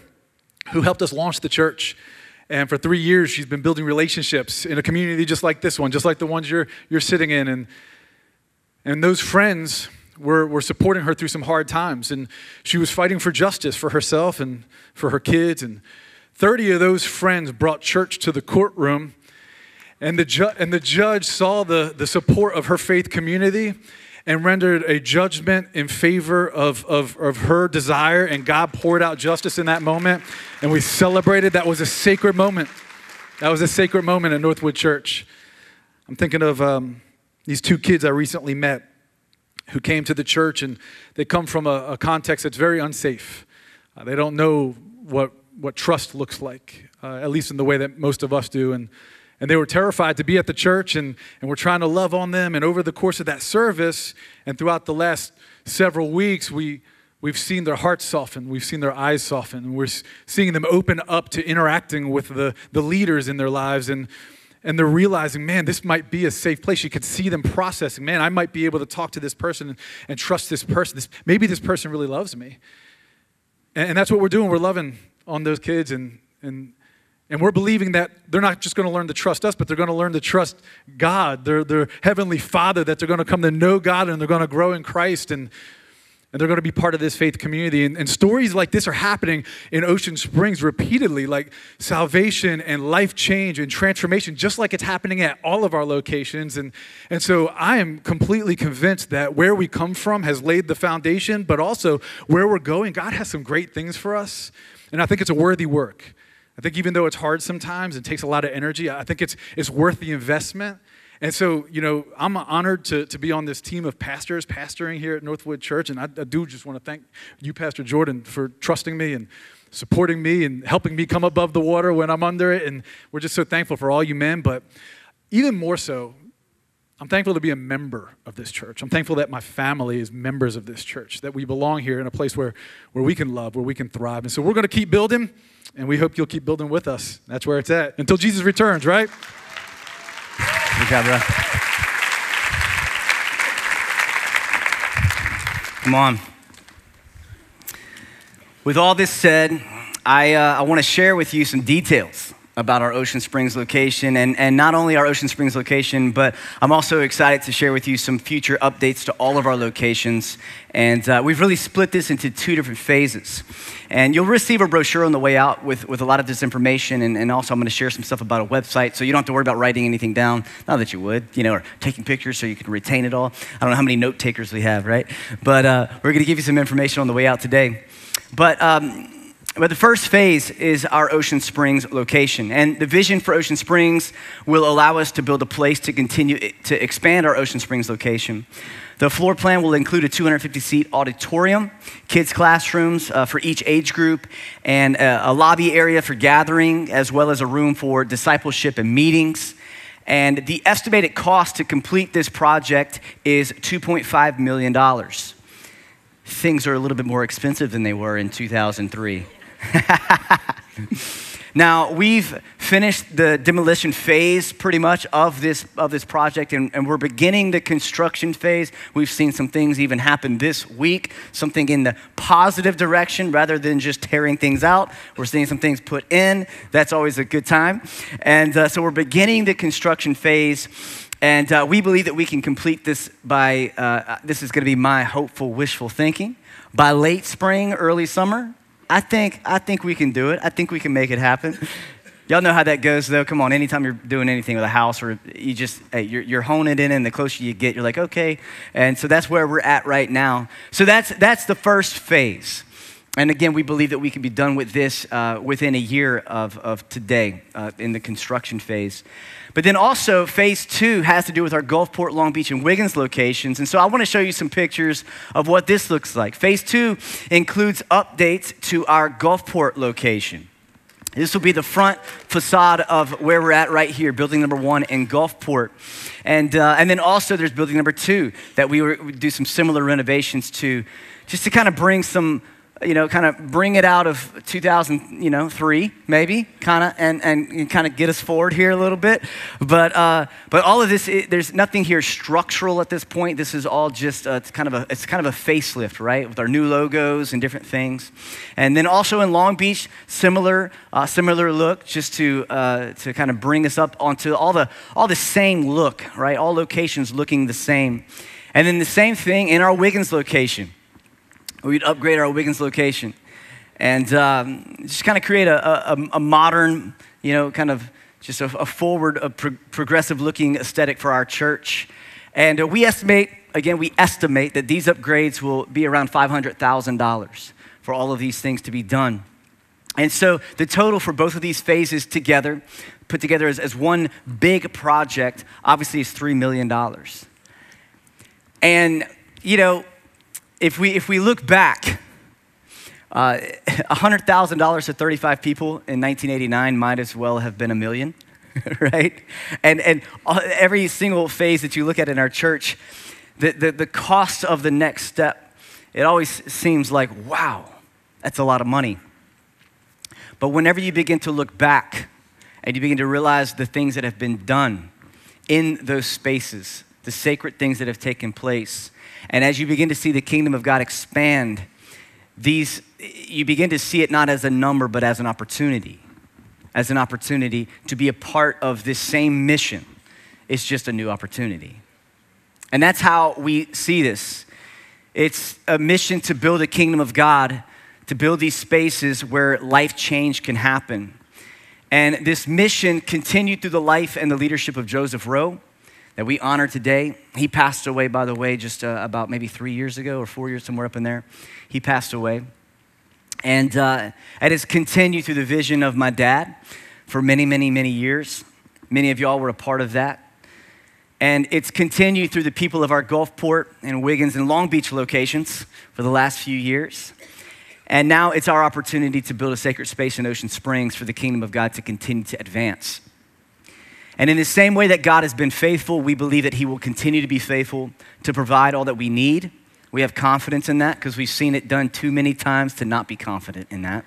who helped us launch the church. And for three years, she's been building relationships in a community just like this one, just like the ones you're, you're sitting in. And, and those friends were, were supporting her through some hard times. And she was fighting for justice for herself and for her kids. And 30 of those friends brought church to the courtroom. And the, ju- and the judge saw the, the support of her faith community and rendered a judgment in favor of, of, of her desire, and God poured out justice in that moment, and we celebrated. That was a sacred moment. That was a sacred moment at Northwood Church. I'm thinking of um, these two kids I recently met who came to the church, and they come from a, a context that's very unsafe. Uh, they don't know what, what trust looks like, uh, at least in the way that most of us do. And and they were terrified to be at the church, and, and we're trying to love on them. And over the course of that service, and throughout the last several weeks, we, we've seen their hearts soften, we've seen their eyes soften, and we're seeing them open up to interacting with the, the leaders in their lives. And, and they're realizing, man, this might be a safe place. You could see them processing, man, I might be able to talk to this person and, and trust this person. This, maybe this person really loves me. And, and that's what we're doing. We're loving on those kids and, and and we're believing that they're not just going to learn to trust us, but they're going to learn to trust God, their, their Heavenly Father, that they're going to come to know God and they're going to grow in Christ and, and they're going to be part of this faith community. And, and stories like this are happening in Ocean Springs repeatedly, like salvation and life change and transformation, just like it's happening at all of our locations. And, and so I am completely convinced that where we come from has laid the foundation, but also where we're going, God has some great things for us. And I think it's a worthy work. I think even though it's hard sometimes and takes a lot of energy, I think it's, it's worth the investment. And so, you know, I'm honored to, to be on this team of pastors pastoring here at Northwood Church. And I, I do just want to thank you, Pastor Jordan, for trusting me and supporting me and helping me come above the water when I'm under it. And we're just so thankful for all you men. But even more so, I'm thankful to be a member of this church. I'm thankful that my family is members of this church, that we belong here in a place where, where we can love, where we can thrive. And so we're going to keep building and we hope you'll keep building with us. That's where it's at until Jesus returns, right? Good job, bro. Come on. With all this said, I, uh, I want to share with you some details about our Ocean Springs location, and, and not only our Ocean Springs location, but I'm also excited to share with you some future updates to all of our locations. And uh, we've really split this into two different phases. And you'll receive a brochure on the way out with, with a lot of this information, and, and also I'm going to share some stuff about a website, so you don't have to worry about writing anything down. Not that you would, you know, or taking pictures so you can retain it all. I don't know how many note takers we have, right? But uh, we're going to give you some information on the way out today. But um, but the first phase is our Ocean Springs location. And the vision for Ocean Springs will allow us to build a place to continue to expand our Ocean Springs location. The floor plan will include a 250 seat auditorium, kids' classrooms uh, for each age group, and a, a lobby area for gathering, as well as a room for discipleship and meetings. And the estimated cost to complete this project is $2.5 million. Things are a little bit more expensive than they were in 2003. [laughs] now, we've finished the demolition phase pretty much of this, of this project, and, and we're beginning the construction phase. We've seen some things even happen this week, something in the positive direction rather than just tearing things out. We're seeing some things put in. That's always a good time. And uh, so we're beginning the construction phase. And uh, we believe that we can complete this by, uh, this is going to be my hopeful, wishful thinking, by late spring, early summer. I think, I think we can do it. I think we can make it happen. [laughs] Y'all know how that goes, though. Come on, anytime you're doing anything with a house or you just, hey, you're, you're honing in, and the closer you get, you're like, okay. And so that's where we're at right now. So that's, that's the first phase. And again, we believe that we can be done with this uh, within a year of, of today uh, in the construction phase. But then also, phase two has to do with our Gulfport, Long Beach, and Wiggins locations. And so I want to show you some pictures of what this looks like. Phase two includes updates to our Gulfport location. This will be the front facade of where we're at right here, building number one in Gulfport. And, uh, and then also there's building number two that we would do some similar renovations to, just to kind of bring some you know, kind of bring it out of 2000, you know, three maybe, kind of, and, and kind of get us forward here a little bit. But, uh, but all of this, it, there's nothing here structural at this point. This is all just, uh, it's kind of a, it's kind of a facelift, right, with our new logos and different things. And then also in Long Beach, similar, uh, similar look, just to, uh, to kind of bring us up onto all the, all the same look, right, all locations looking the same. And then the same thing in our Wiggins location we'd upgrade our Wiggins location and um, just kind of create a, a, a, modern, you know, kind of just a, a forward, a pro- progressive looking aesthetic for our church. And uh, we estimate, again, we estimate that these upgrades will be around $500,000 for all of these things to be done. And so the total for both of these phases together, put together as, as one big project, obviously is $3 million. And, you know, if we, if we look back, uh, [laughs] $100,000 to 35 people in 1989 might as well have been a million, [laughs] right? And, and every single phase that you look at in our church, the, the, the cost of the next step, it always seems like, wow, that's a lot of money. But whenever you begin to look back and you begin to realize the things that have been done in those spaces, the sacred things that have taken place, and as you begin to see the kingdom of God expand, these, you begin to see it not as a number, but as an opportunity, as an opportunity to be a part of this same mission. It's just a new opportunity. And that's how we see this. It's a mission to build a kingdom of God, to build these spaces where life change can happen. And this mission continued through the life and the leadership of Joseph Rowe that we honor today. He passed away, by the way, just uh, about maybe three years ago or four years, somewhere up in there. He passed away. And uh, it has continued through the vision of my dad for many, many, many years. Many of y'all were a part of that. And it's continued through the people of our Gulfport and Wiggins and Long Beach locations for the last few years. And now it's our opportunity to build a sacred space in Ocean Springs for the kingdom of God to continue to advance. And in the same way that God has been faithful, we believe that He will continue to be faithful to provide all that we need. We have confidence in that because we've seen it done too many times to not be confident in that.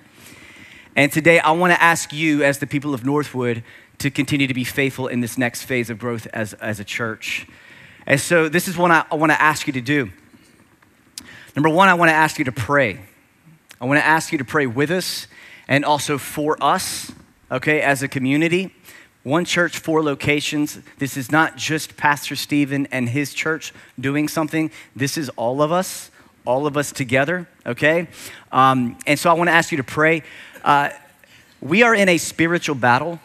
And today, I want to ask you, as the people of Northwood, to continue to be faithful in this next phase of growth as, as a church. And so, this is what I, I want to ask you to do. Number one, I want to ask you to pray. I want to ask you to pray with us and also for us, okay, as a community. One church, four locations. This is not just Pastor Stephen and his church doing something. This is all of us, all of us together, okay? Um, and so I want to ask you to pray. Uh, we are in a spiritual battle,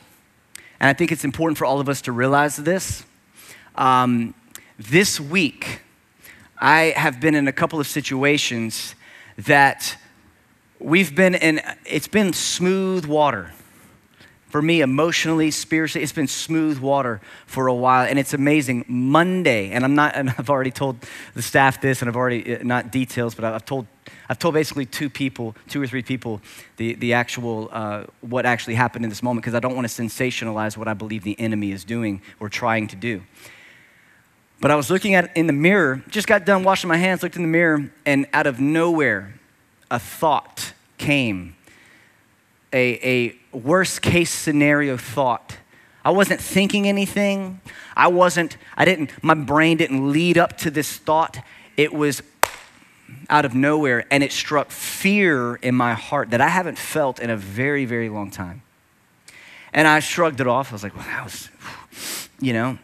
and I think it's important for all of us to realize this. Um, this week, I have been in a couple of situations that we've been in, it's been smooth water. For me, emotionally, spiritually, it's been smooth water for a while, and it's amazing. Monday, and I'm not, and I've already told the staff this, and I've already, uh, not details, but I've told, I've told basically two people, two or three people, the, the actual, uh, what actually happened in this moment, because I don't want to sensationalize what I believe the enemy is doing or trying to do. But I was looking at in the mirror, just got done washing my hands, looked in the mirror, and out of nowhere, a thought came. A, a worst case scenario thought. I wasn't thinking anything. I wasn't, I didn't, my brain didn't lead up to this thought. It was out of nowhere, and it struck fear in my heart that I haven't felt in a very, very long time. And I shrugged it off. I was like, well, that was, you know.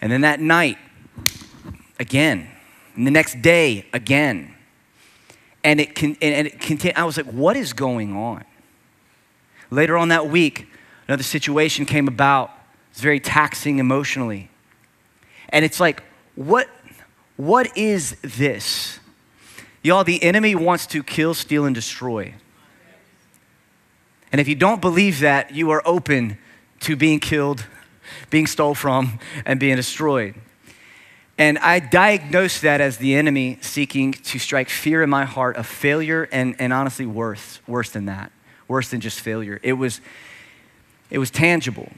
And then that night, again. And the next day, again. And it, can, and it continued. I was like, what is going on? Later on that week, another situation came about. It's very taxing emotionally. And it's like, what, what is this? Y'all, the enemy wants to kill, steal, and destroy. And if you don't believe that, you are open to being killed, being stole from, and being destroyed. And I diagnosed that as the enemy seeking to strike fear in my heart of failure and, and honestly worse, worse than that, worse than just failure. It was, it was tangible.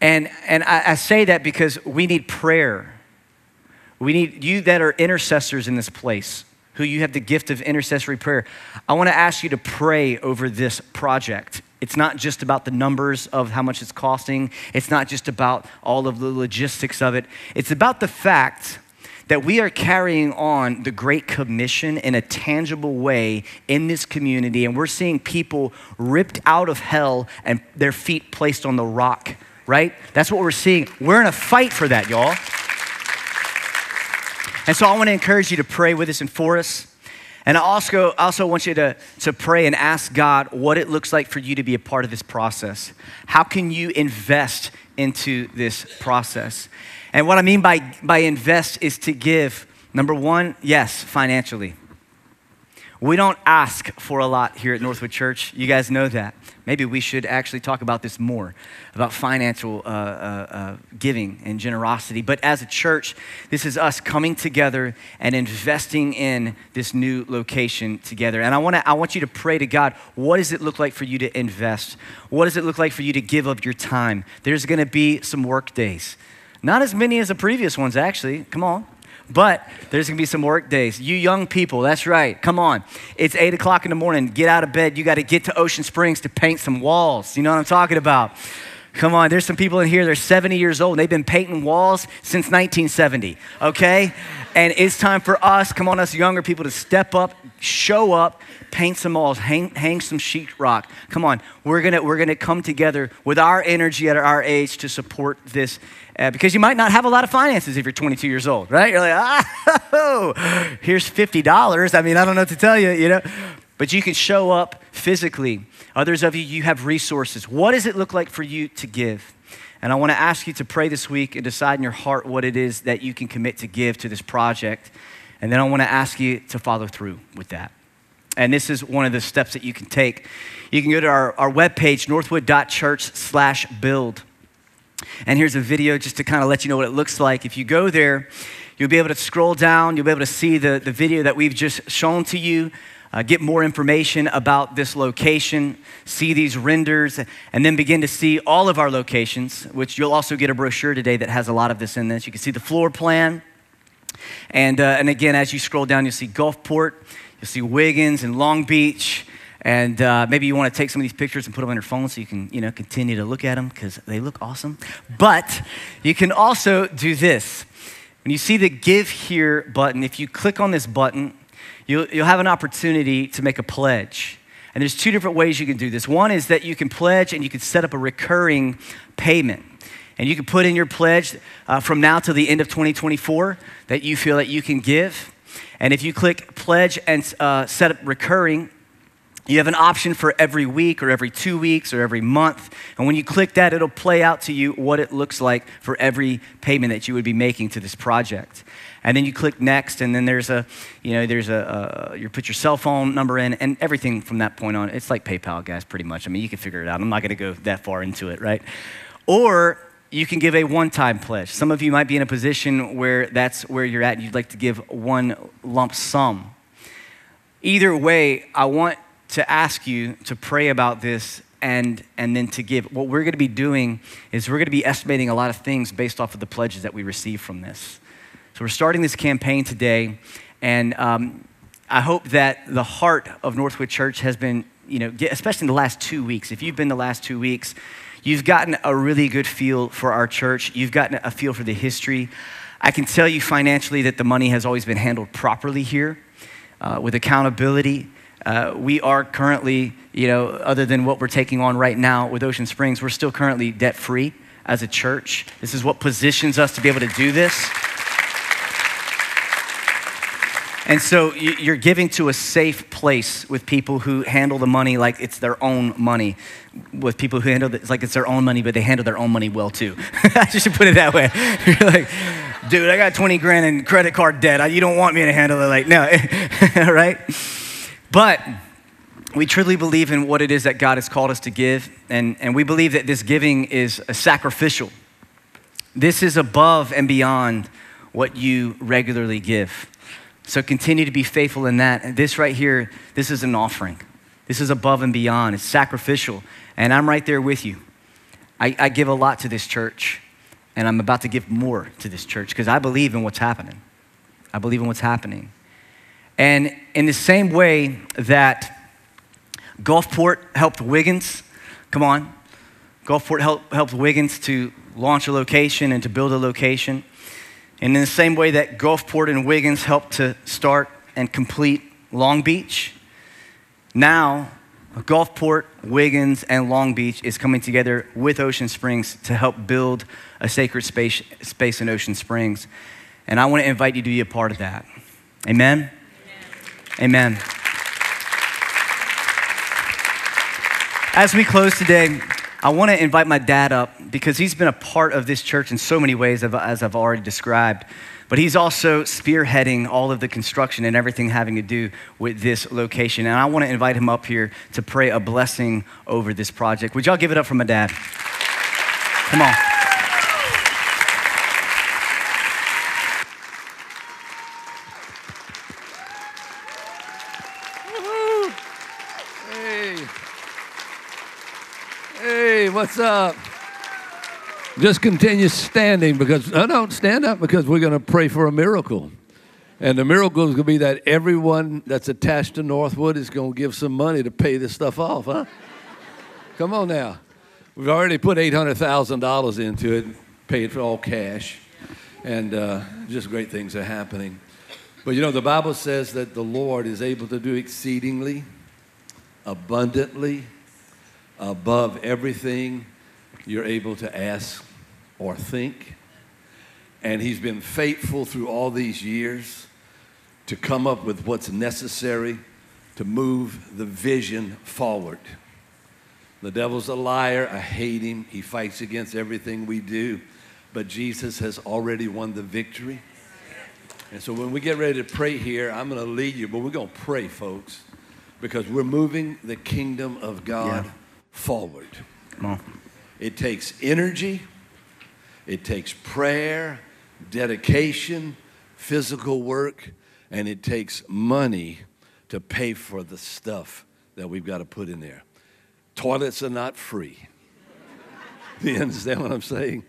And, and I, I say that because we need prayer. We need you that are intercessors in this place, who you have the gift of intercessory prayer. I want to ask you to pray over this project. It's not just about the numbers of how much it's costing. It's not just about all of the logistics of it. It's about the fact that we are carrying on the Great Commission in a tangible way in this community, and we're seeing people ripped out of hell and their feet placed on the rock, right? That's what we're seeing. We're in a fight for that, y'all. And so I want to encourage you to pray with us and for us. And I also, also want you to, to pray and ask God what it looks like for you to be a part of this process. How can you invest into this process? And what I mean by, by invest is to give, number one, yes, financially. We don't ask for a lot here at Northwood Church. You guys know that. Maybe we should actually talk about this more about financial uh, uh, uh, giving and generosity. But as a church, this is us coming together and investing in this new location together. And I, wanna, I want you to pray to God what does it look like for you to invest? What does it look like for you to give up your time? There's gonna be some work days. Not as many as the previous ones, actually. Come on. But there's gonna be some work days. You young people, that's right. Come on. It's eight o'clock in the morning. Get out of bed. You got to get to Ocean Springs to paint some walls. You know what I'm talking about? Come on, there's some people in here, they're 70 years old, and they've been painting walls since 1970, okay? And it's time for us, come on, us younger people, to step up, show up, paint some walls, hang, hang some sheetrock. Come on, we're gonna, we're gonna come together with our energy at our age to support this uh, because you might not have a lot of finances if you're 22 years old, right? You're like, ah, oh, here's $50. I mean, I don't know what to tell you, you know? But you can show up physically. Others of you, you have resources. What does it look like for you to give? And I want to ask you to pray this week and decide in your heart what it is that you can commit to give to this project. And then I want to ask you to follow through with that. And this is one of the steps that you can take. You can go to our, our webpage, northwood.church slash build. And here's a video just to kind of let you know what it looks like. If you go there, you'll be able to scroll down, you'll be able to see the, the video that we've just shown to you. Uh, get more information about this location, see these renders, and then begin to see all of our locations, which you'll also get a brochure today that has a lot of this in this. You can see the floor plan. And, uh, and again, as you scroll down, you'll see Gulfport, you'll see Wiggins and Long Beach, and uh, maybe you want to take some of these pictures and put them on your phone so you can, you know, continue to look at them because they look awesome. But you can also do this. When you see the Give Here button, if you click on this button, you'll, you'll have an opportunity to make a pledge. And there's two different ways you can do this. One is that you can pledge and you can set up a recurring payment. And you can put in your pledge uh, from now to the end of 2024 that you feel that you can give. And if you click pledge and uh, set up recurring, you have an option for every week or every two weeks or every month. And when you click that, it'll play out to you what it looks like for every payment that you would be making to this project. And then you click next, and then there's a, you know, there's a, you put your cell phone number in, and everything from that point on. It's like PayPal, guys, pretty much. I mean, you can figure it out. I'm not going to go that far into it, right? Or you can give a one time pledge. Some of you might be in a position where that's where you're at and you'd like to give one lump sum. Either way, I want to ask you to pray about this and, and then to give. What we're going to be doing is we're going to be estimating a lot of things based off of the pledges that we receive from this. So we're starting this campaign today, and um, I hope that the heart of Northwood Church has been, you know, especially in the last two weeks. If you've been the last two weeks, you've gotten a really good feel for our church. You've gotten a feel for the history. I can tell you financially that the money has always been handled properly here uh, with accountability uh, we are currently, you know, other than what we're taking on right now with Ocean Springs, we're still currently debt free as a church. This is what positions us to be able to do this. And so you're giving to a safe place with people who handle the money like it's their own money, with people who handle it like it's their own money, but they handle their own money well too. [laughs] I should put it that way. [laughs] You're like, dude, I got 20 grand in credit card debt. You don't want me to handle it like, no, [laughs] right? But we truly believe in what it is that God has called us to give, and, and we believe that this giving is a sacrificial. This is above and beyond what you regularly give. So continue to be faithful in that. And this right here, this is an offering. This is above and beyond. It's sacrificial. And I'm right there with you. I, I give a lot to this church, and I'm about to give more to this church because I believe in what's happening. I believe in what's happening. And in the same way that Gulfport helped Wiggins, come on, Gulfport helped, helped Wiggins to launch a location and to build a location. And in the same way that Gulfport and Wiggins helped to start and complete Long Beach, now Gulfport, Wiggins, and Long Beach is coming together with Ocean Springs to help build a sacred space, space in Ocean Springs. And I want to invite you to be a part of that. Amen. Amen. As we close today, I want to invite my dad up because he's been a part of this church in so many ways, as I've already described. But he's also spearheading all of the construction and everything having to do with this location. And I want to invite him up here to pray a blessing over this project. Would y'all give it up for my dad? Come on. What's up? Just continue standing because, no, don't stand up because we're going to pray for a miracle. And the miracle is going to be that everyone that's attached to Northwood is going to give some money to pay this stuff off, huh? Come on now. We've already put $800,000 into it, paid for all cash, and uh, just great things are happening. But you know, the Bible says that the Lord is able to do exceedingly, abundantly, above everything you're able to ask or think. And He's been faithful through all these years to come up with what's necessary to move the vision forward. The devil's a liar. I hate him. He fights against everything we do. But Jesus has already won the victory. And so when we get ready to pray here, I'm going to lead you, but we're going to pray, folks, because we're moving the kingdom of God. Yeah forward. Come on. It takes energy, it takes prayer, dedication, physical work, and it takes money to pay for the stuff that we've got to put in there. Toilets are not free. [laughs] Do you understand what I'm saying?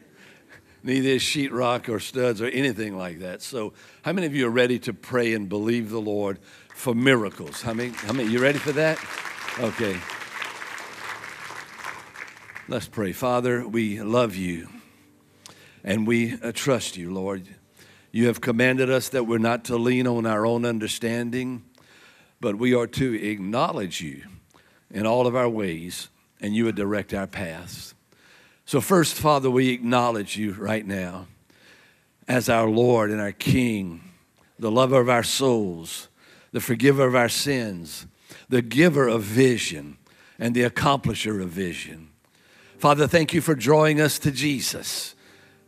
Neither is sheetrock or studs or anything like that. So, how many of you are ready to pray and believe the Lord for miracles? How many? How many? You ready for that? Okay. Let's pray. Father, we love you and we uh, trust you, Lord. You have commanded us that we're not to lean on our own understanding, but we are to acknowledge you in all of our ways, and you would direct our paths. So, first, Father, we acknowledge you right now as our Lord and our King, the lover of our souls, the forgiver of our sins, the giver of vision, and the accomplisher of vision. Father, thank you for drawing us to Jesus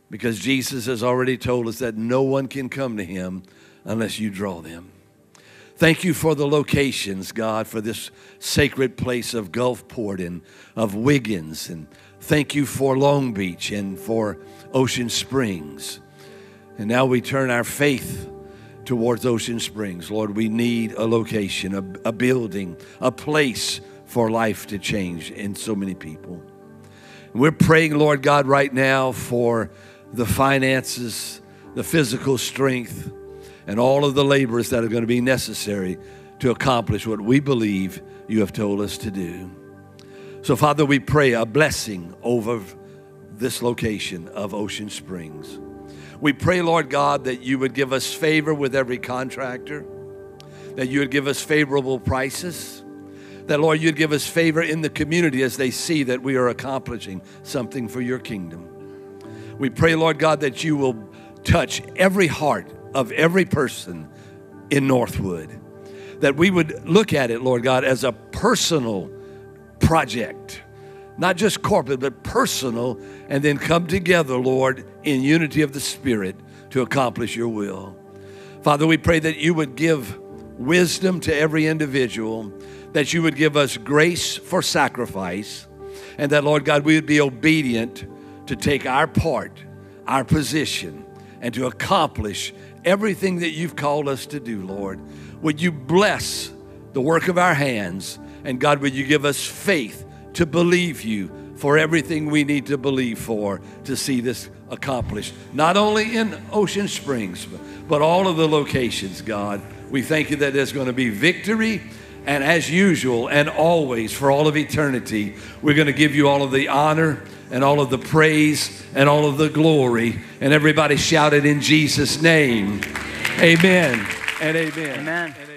because Jesus has already told us that no one can come to him unless you draw them. Thank you for the locations, God, for this sacred place of Gulfport and of Wiggins. And thank you for Long Beach and for Ocean Springs. And now we turn our faith towards Ocean Springs. Lord, we need a location, a, a building, a place for life to change in so many people. We're praying, Lord God, right now for the finances, the physical strength, and all of the labors that are going to be necessary to accomplish what we believe you have told us to do. So, Father, we pray a blessing over this location of Ocean Springs. We pray, Lord God, that you would give us favor with every contractor, that you would give us favorable prices, that, Lord, you'd give us favor in the community as they see that we are accomplishing something for your kingdom. We pray, Lord God, that you will touch every heart of every person in Northwood, that we would look at it, Lord God, as a personal project not just corporate, but personal, and then come together, Lord, in unity of the Spirit to accomplish your will. Father, we pray that you would give wisdom to every individual, that you would give us grace for sacrifice, and that, Lord God, we would be obedient to take our part, our position, and to accomplish everything that you've called us to do, Lord. Would you bless the work of our hands? And God, would you give us faith to believe you for everything we need to believe for to see this accomplished, not only in Ocean Springs, but all of the locations, God. We thank you that there's going to be victory. And as usual and always for all of eternity, we're going to give you all of the honor and all of the praise and all of the glory. And everybody shouted in Jesus' name, Amen and amen. Amen. And amen.